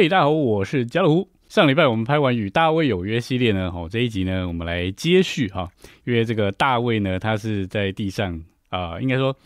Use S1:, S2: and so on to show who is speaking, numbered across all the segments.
S1: 嘿，大家好，我是加鲁。上礼拜我们拍完《与大卫有约》系列呢，吼，这一集呢，我们来接续哈。因为这个大卫呢，他是在地上啊，应该说，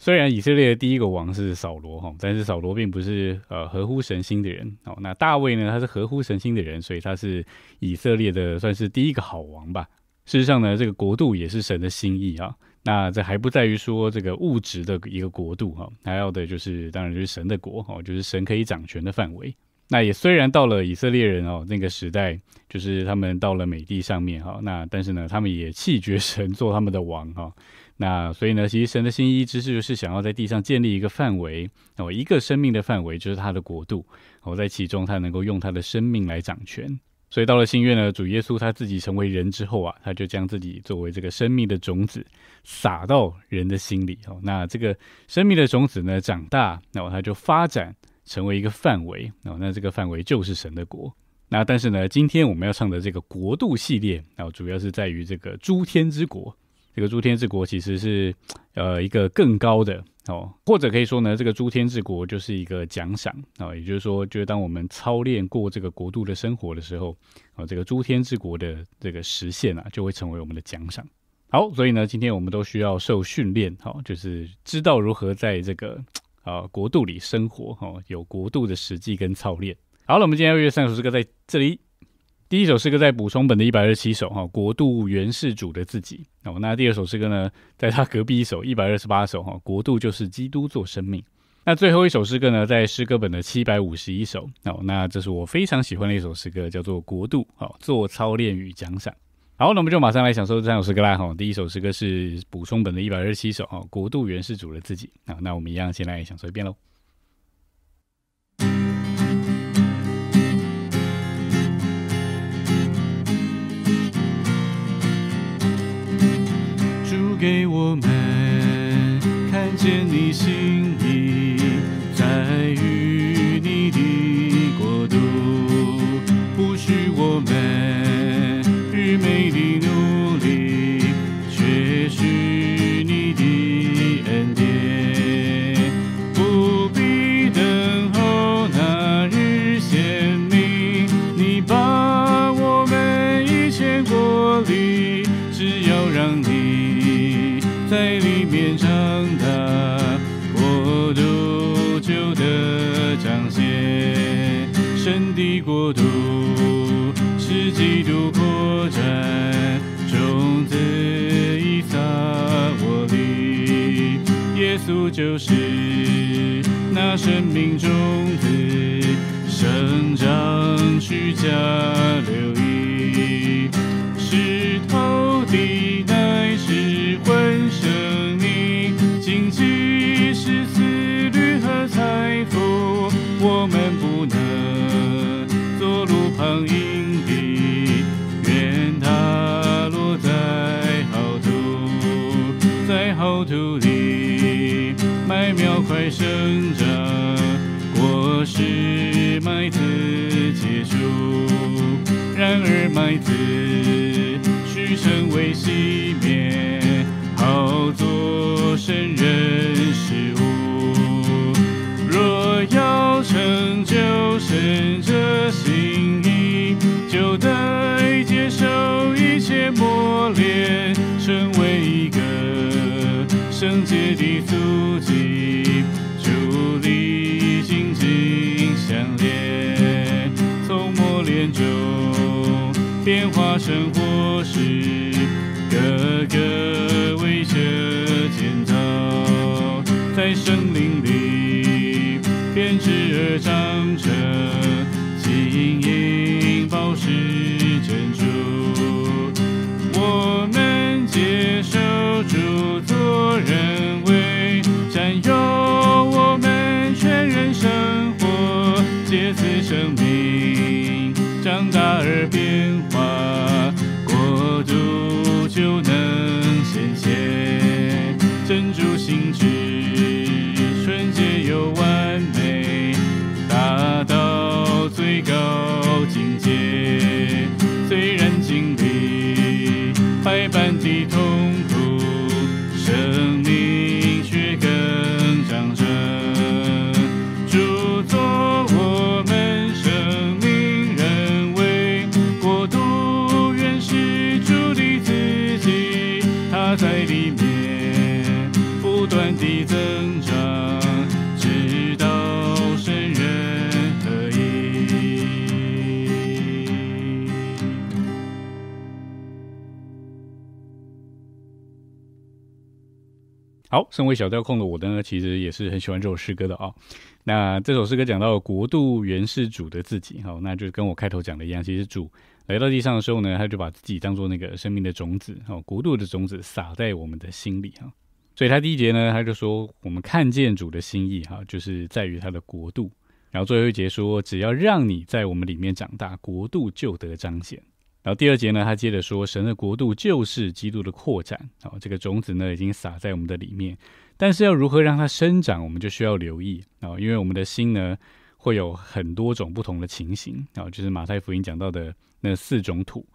S1: 虽然以色列的第一个王是扫罗哈，但是扫罗并不是呃合乎神心的人哦。那大卫呢，他是合乎神心的人，所以他是以色列的算是第一个好王吧。事实上呢，这个国度也是神的心意啊。那这还不在于说这个物质的一个国度哈，还要的就是当然就是神的国哈，就是神可以掌权的范围。那也虽然到了以色列人哦那个时代，就是他们到了美地上面哈，那但是呢，他们也弃绝神做他们的王哈。那所以呢，其实神的心意之是就是想要在地上建立一个范围哦，一个生命的范围就是他的国度哦，在其中他能够用他的生命来掌权。所以到了新月呢，主耶稣他自己成为人之后啊，他就将自己作为这个生命的种子撒到人的心里哦。那这个生命的种子呢，长大，然后它就发展。成为一个范围哦，那这个范围就是神的国。那但是呢，今天我们要唱的这个国度系列，然后主要是在于这个诸天之国。这个诸天之国其实是呃一个更高的哦，或者可以说呢，这个诸天之国就是一个奖赏啊，也就是说，就是当我们操练过这个国度的生活的时候，啊，这个诸天之国的这个实现啊，就会成为我们的奖赏。好，所以呢，今天我们都需要受训练，好，就是知道如何在这个。啊，国度里生活哈，有国度的实际跟操练。好了，我们今天要约三首诗歌在这里。第一首诗歌在补充本的一百二十七首哈，国度原是主的自己。哦，那第二首诗歌呢，在他隔壁一首一百二十八首哈，国度就是基督做生命。那最后一首诗歌呢，在诗歌本的七百五十一首。哦，那这是我非常喜欢的一首诗歌，叫做国度，哦做操练与奖赏。好，那我们就马上来享受这三首诗歌啦。哈，第一首诗歌是补充本的一百二十七首。哈，国度原是主的自己。啊，那我们一样先来享受一遍喽。主给我们看见你心意，在于你的国度，不许我们。基督扩展，种子已撒我里，耶稣就是那生命种子，生长虚假留意，麦苗快生长，果实麦子结出。然而麦子需成为熄灭，好做圣人食物。若要成就神这心意，就得接受一切磨练，成为一个。圣洁的足迹，生活时，个个为着建造，在森林里编织而长地增长，直到神人合一。好，身为小调控的我呢，其实也是很喜欢这首诗歌的啊。那这首诗歌讲到国度原是主的自己，好，那就是跟我开头讲的一样，其实主来到地上的时候呢，他就把自己当做那个生命的种子，哦，国度的种子撒在我们的心里哈。所以他第一节呢，他就说我们看见主的心意哈，就是在于他的国度。然后最后一节说，只要让你在我们里面长大，国度就得彰显。然后第二节呢，他接着说，神的国度就是基督的扩展。好，这个种子呢已经撒在我们的里面，但是要如何让它生长，我们就需要留意啊，因为我们的心呢会有很多种不同的情形啊，就是马太福音讲到的那四种土，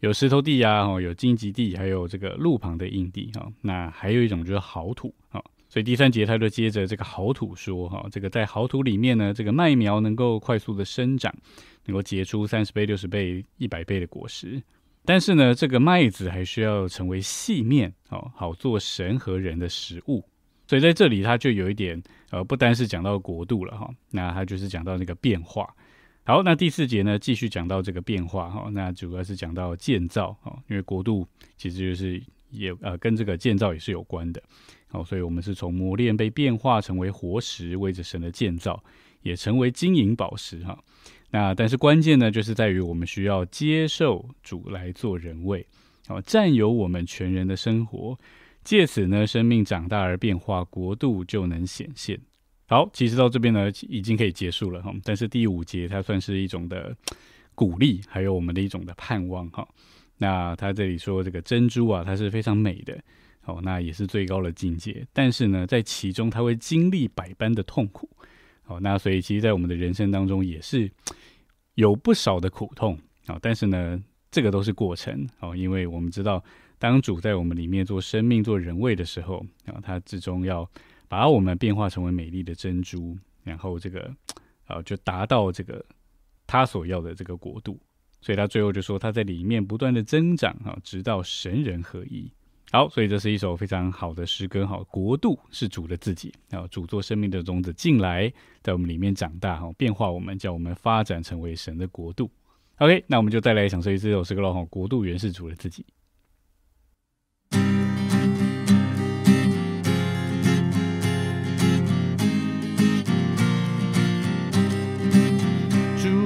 S1: 有石头地呀，哦，有荆棘地，还有这个路旁的硬地哈，那还有一种就是好土啊。所以第三节他就接着这个好土说哈，这个在好土里面呢，这个麦苗能够快速的生长。能够结出三十倍、六十倍、一百倍的果实，但是呢，这个麦子还需要成为细面哦，好做神和人的食物。所以在这里，它就有一点呃，不单是讲到国度了哈，那它就是讲到那个变化。好，那第四节呢，继续讲到这个变化哈，那主要是讲到建造哈，因为国度其实就是也呃跟这个建造也是有关的。好，所以我们是从磨练被变化成为活石，为着神的建造，也成为金银宝石哈。那但是关键呢，就是在于我们需要接受主来做人位，好占有我们全人的生活，借此呢，生命长大而变化，国度就能显现。好，其实到这边呢，已经可以结束了哈。但是第五节它算是一种的鼓励，还有我们的一种的盼望哈。那他这里说这个珍珠啊，它是非常美的，好，那也是最高的境界。但是呢，在其中它会经历百般的痛苦，好，那所以其实，在我们的人生当中也是。有不少的苦痛啊，但是呢，这个都是过程哦，因为我们知道，当主在我们里面做生命、做人位的时候啊，他最终要把我们变化成为美丽的珍珠，然后这个啊，就达到这个他所要的这个国度，所以他最后就说他在里面不断的增长啊，直到神人合一。好，所以这是一首非常好的诗歌。好，国度是主的自己，啊，主做生命的种子进来，在我们里面长大，哈，变化我们，叫我们发展成为神的国度。OK，那我们就再来享受一这首诗歌喽。哈，国度原是主的自己，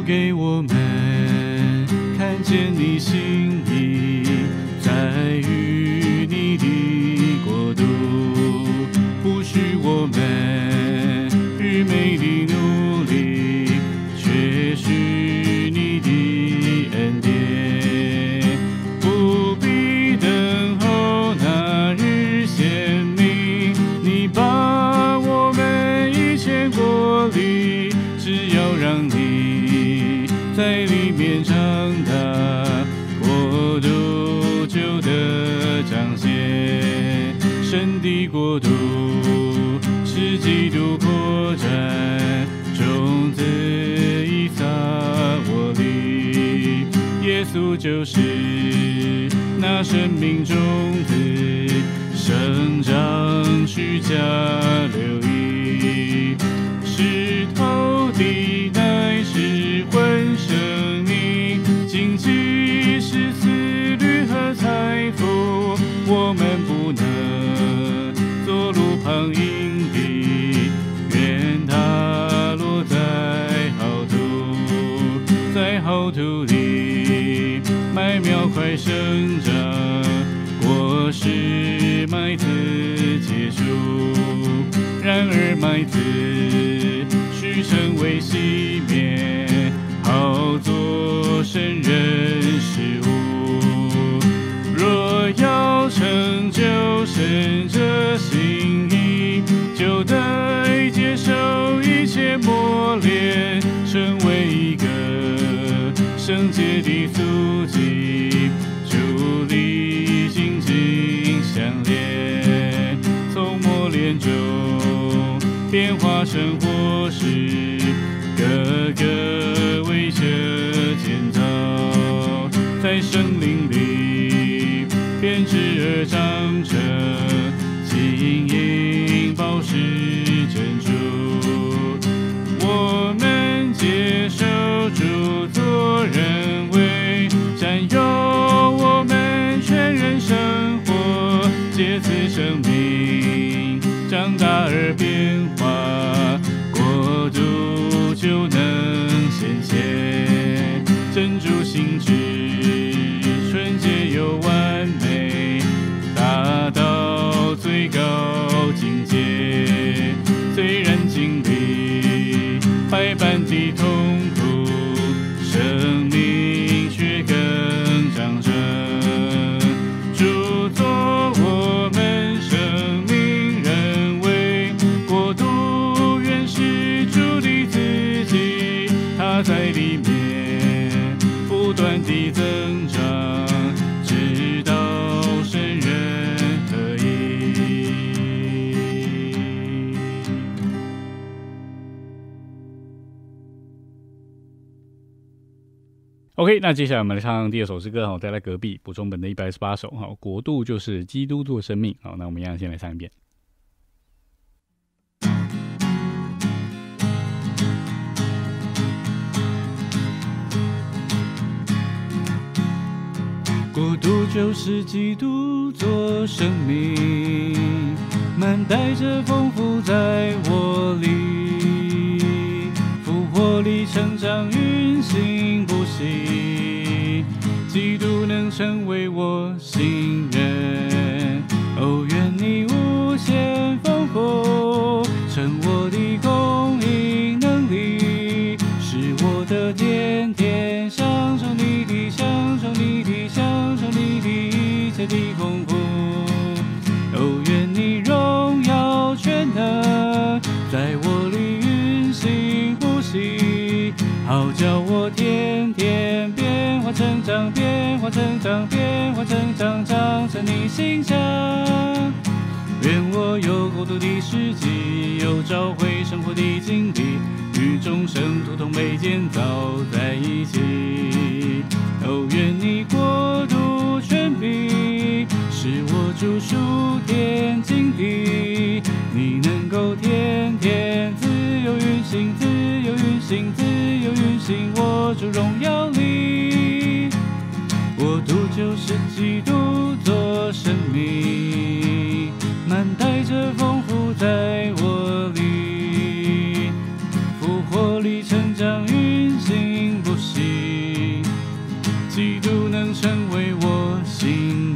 S1: 给我们看见你心基督扩展种子已撒我里，耶稣就是那生命中的生长，虚假留意。生长，果实麦子结出。然而麦子需成为细面，好做圣人食物。若要成就神这心意，就得接受一切磨练，成为一个圣洁生活时，个个为着建造，在森林里编织而长成，金银宝石珍珠。我们接受变化，过度就能 OK，那接下来我们来唱第二首诗歌哈，再来隔壁补充本的一百二十八首哈，国度就是基督做生命好，那我们一样先来唱一遍。国度就是基督做生命，满带着丰富在我里，活里成长运行不息，基督能成为我新人。哦，愿你无限丰富，成我的供应能力，使我的天天享受你的，享受你的，享受你的一切的丰富。哦，愿你荣耀全能在我好叫我天天变化成长，变化成长，变化成长，长成你形象。愿我有孤独的时机，有找回生活的经历，与众生图同被建造在一起。哦，愿你国度全柄，使我主属天经地，你能够天天自由运行，自心，自由运行，我住荣耀里。我度就是基督做生命，满带着丰富在我里，复活里成长运行不息，基督能成为我新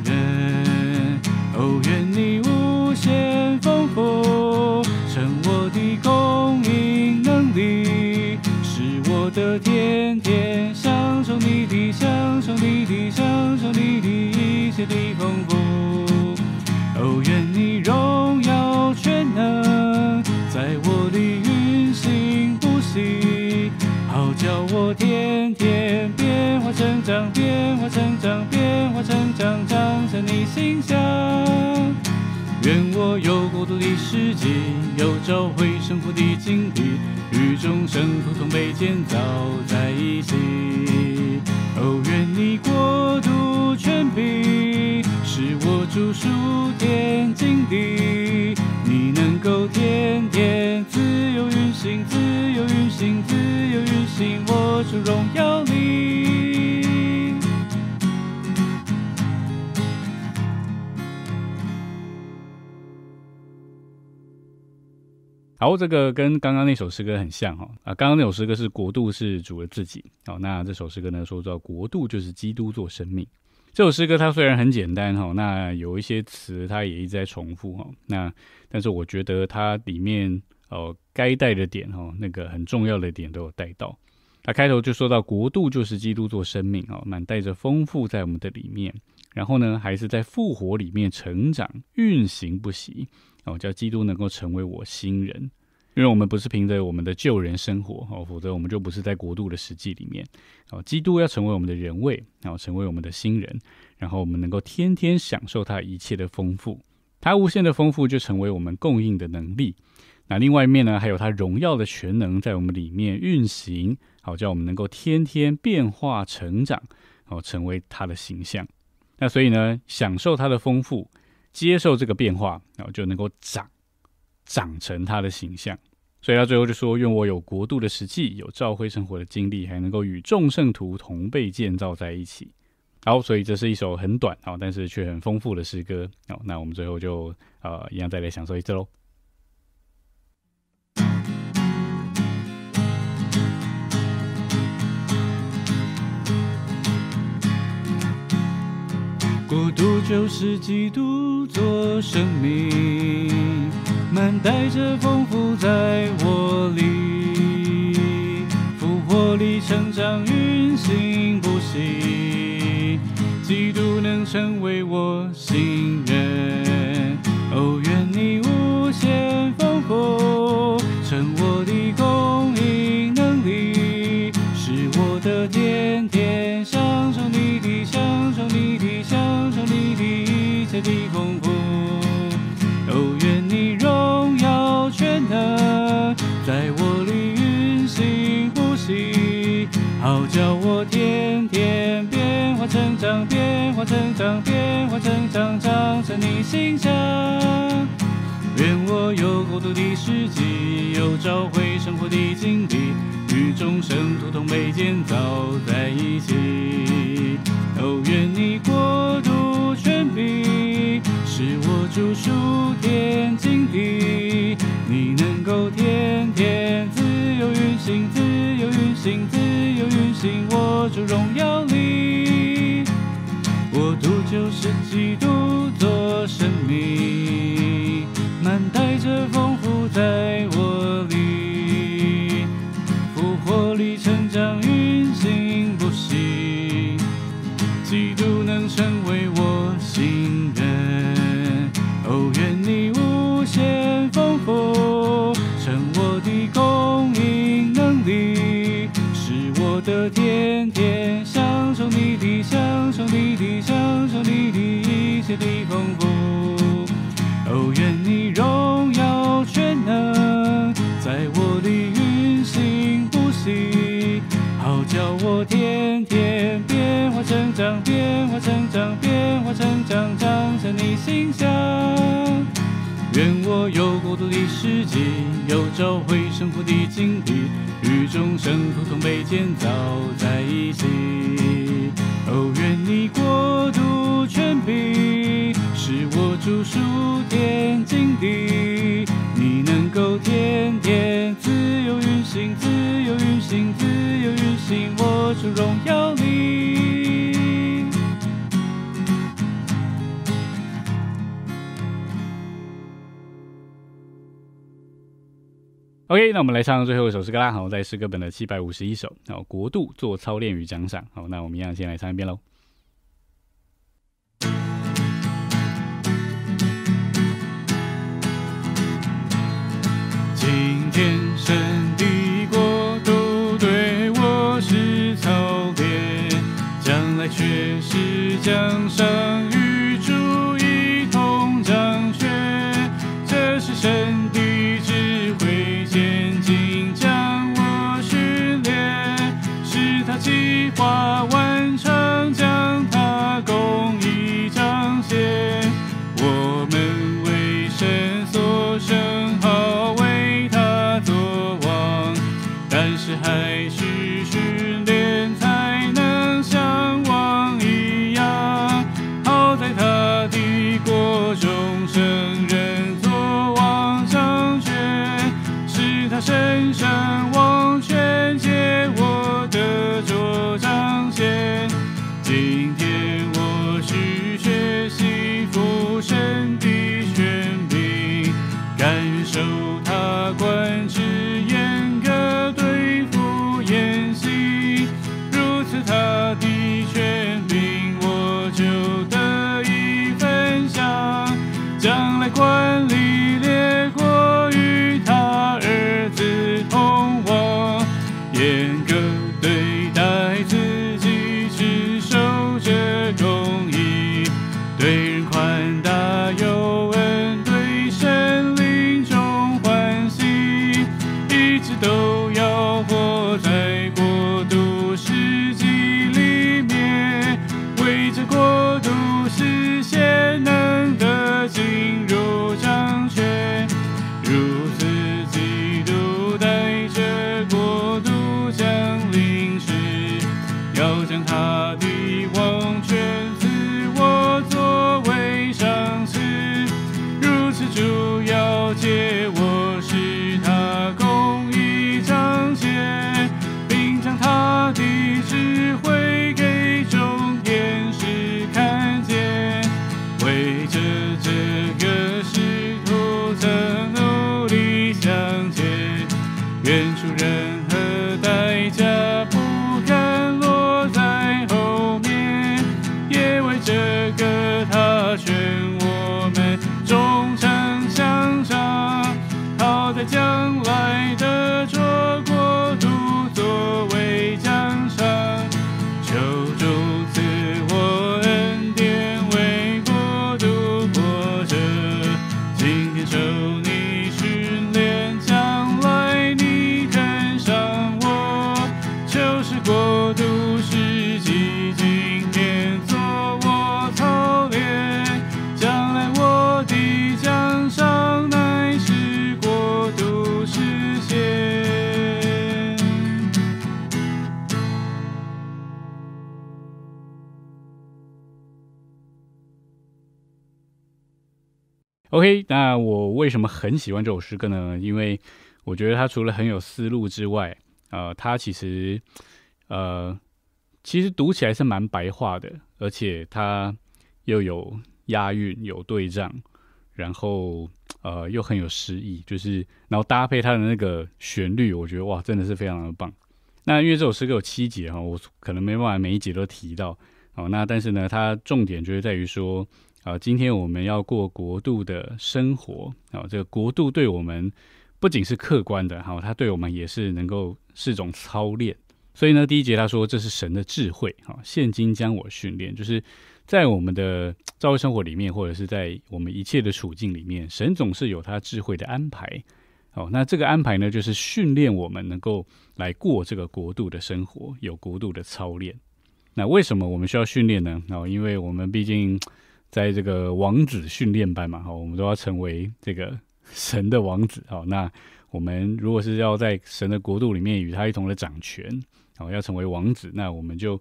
S1: 愿我有国度的事迹，有找回生活的经历，与众生图同被建造在一起。哦，愿你国度权柄，是我主属天经地，你能够天天自由运行，自由运行，自由运行，我主荣耀然后，这个跟刚刚那首诗歌很像哈啊，刚刚那首诗歌是国度是主的自己，好，那这首诗歌呢说到国度就是基督做生命。这首诗歌它虽然很简单哈，那有一些词它也一直在重复哈，那但是我觉得它里面哦该带的点哈，那个很重要的点都有带到。它开头就说到国度就是基督做生命哦，满带着丰富在我们的里面，然后呢还是在复活里面成长运行不息。哦，叫基督能够成为我新人，因为我们不是凭着我们的旧人生活哦，否则我们就不是在国度的实际里面。哦，基督要成为我们的人位，然后成为我们的新人，然后我们能够天天享受他一切的丰富，他无限的丰富就成为我们供应的能力。那另外一面呢，还有他荣耀的全能在我们里面运行，好叫我们能够天天变化成长，哦，成为他的形象。那所以呢，享受他的丰富。接受这个变化，然后就能够长，长成他的形象。所以他最后就说：“愿我有国度的实际，有照辉生活的经历，还能够与众圣徒同被建造在一起。”好，所以这是一首很短啊，但是却很丰富的诗歌。好，那我们最后就呃一样再来享受一次喽。孤独就是基督做生命，满带着丰富在我里，复活里成长运行不息，基督能成为我心叫我天天变化成长，变化成长，变化成长，长在你心上。愿我有孤独的时机，有找回生活的经历，与众生徒同被建造在一起。哦，愿你这荣耀天天变化成长，变化成长，变化成长，长成你形象。愿我有国度的时机，有找回生活的经历，与众生徒同被建造在一起。哦，愿你国度权柄，使我主属天经地，荣耀你。OK，那我们来唱最后一首诗歌啦。好，在诗歌本的七百五十一首。好，国度做操练与奖赏。好，那我们一样先来唱一遍喽。是深深望去都实现。OK，那我为什么很喜欢这首诗歌呢？因为我觉得它除了很有思路之外，呃，它其实，呃，其实读起来是蛮白话的，而且它又有押韵、有对仗，然后呃又很有诗意，就是然后搭配它的那个旋律，我觉得哇，真的是非常的棒。那因为这首诗歌有七节哈，我可能没办法每一节都提到哦。那但是呢，它重点就是在于说。啊，今天我们要过国度的生活啊，这个国度对我们不仅是客观的，哈，它对我们也是能够是种操练。所以呢，第一节他说这是神的智慧，哈，现今将我训练，就是在我们的教会生活里面，或者是在我们一切的处境里面，神总是有他智慧的安排。哦，那这个安排呢，就是训练我们能够来过这个国度的生活，有国度的操练。那为什么我们需要训练呢？哦，因为我们毕竟。在这个王子训练班嘛，哈，我们都要成为这个神的王子，好，那我们如果是要在神的国度里面与他一同的掌权，好，要成为王子，那我们就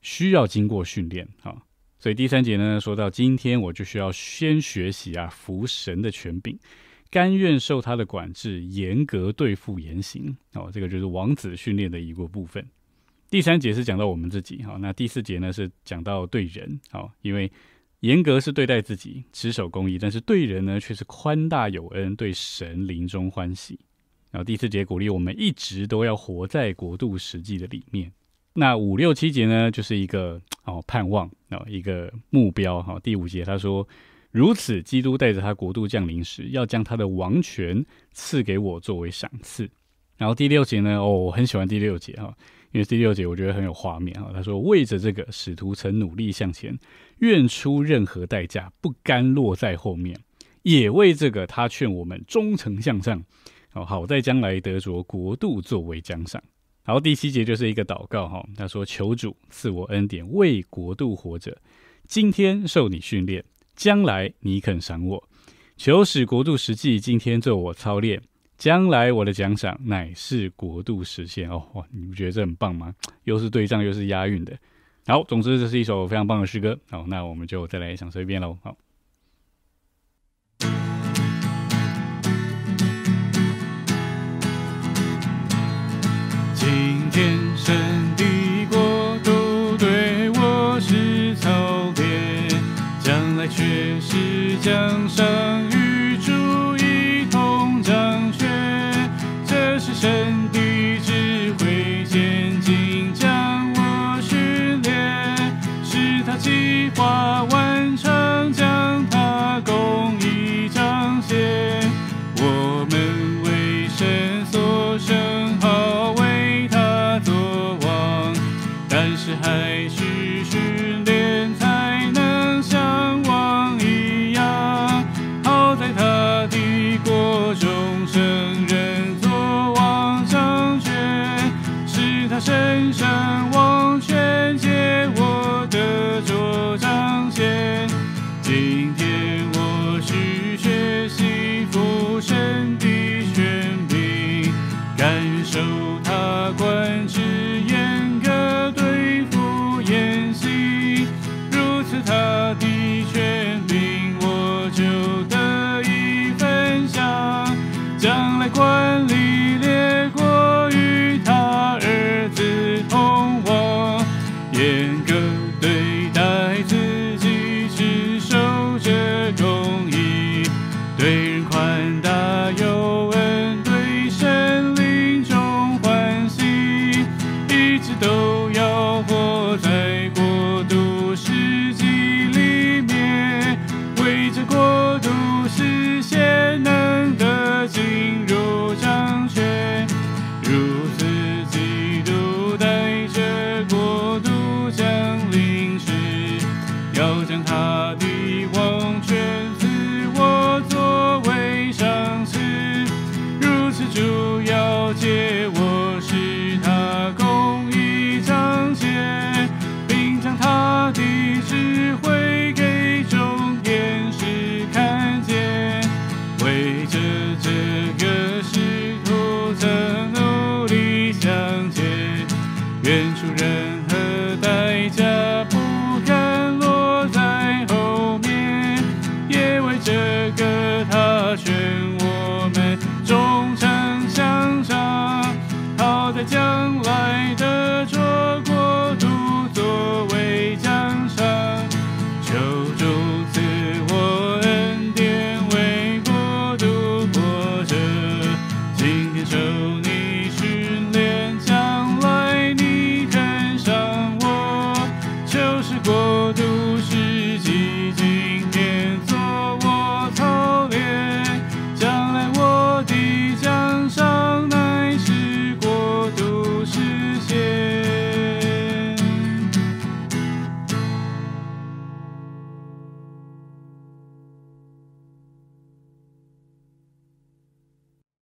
S1: 需要经过训练，好，所以第三节呢，说到今天我就需要先学习啊，服神的权柄，甘愿受他的管制，严格对付言行，哦，这个就是王子训练的一个部分。第三节是讲到我们自己，好，那第四节呢是讲到对人，好，因为。严格是对待自己，持守公义，但是对人呢，却是宽大有恩，对神临终欢喜。然后第四节鼓励我们一直都要活在国度实际的里面。那五六七节呢，就是一个哦盼望哦一个目标哈。第五节他说：“如此，基督带着他国度降临时，要将他的王权赐给我作为赏赐。”然后第六节呢，哦，我很喜欢第六节哈。因为第六节我觉得很有画面啊，他说为着这个使徒曾努力向前，愿出任何代价，不甘落在后面，也为这个他劝我们忠诚向上，哦，好在将来得着国度作为奖赏。然后第七节就是一个祷告哈，他说求主赐我恩典，为国度活着。今天受你训练，将来你肯赏我，求使国度实际，今天做我操练。将来我的奖赏乃是国度实现哦哇！你不觉得这很棒吗？又是对仗又是押韵的。好，总之这是一首非常棒的诗歌。好，那我们就再来享受一遍喽。好。今天神的国度对我是操练，将来却是奖赏。真的 Yeah.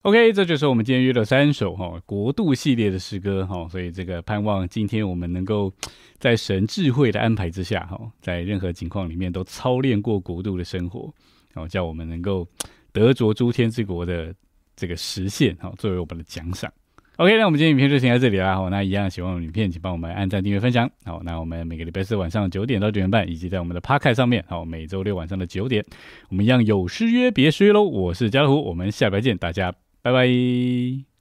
S1: OK，这就是我们今天约了三首哈国度系列的诗歌哈，所以这个盼望今天我们能够在神智慧的安排之下哈，在任何情况里面都操练过国度的生活，然后叫我们能够得着诸天之国的这个实现哈，作为我们的奖赏。OK，那我们今天影片就停在这里啦。好，那一样喜欢我的影片，请帮我们按赞、订阅、分享。好，那我们每个礼拜四晚上九点到九点半，以及在我们的 p a r k 上面，好，每周六晚上的九点，我们一样有失约别失约喽。我是家虎，我们下礼拜见，大家拜拜。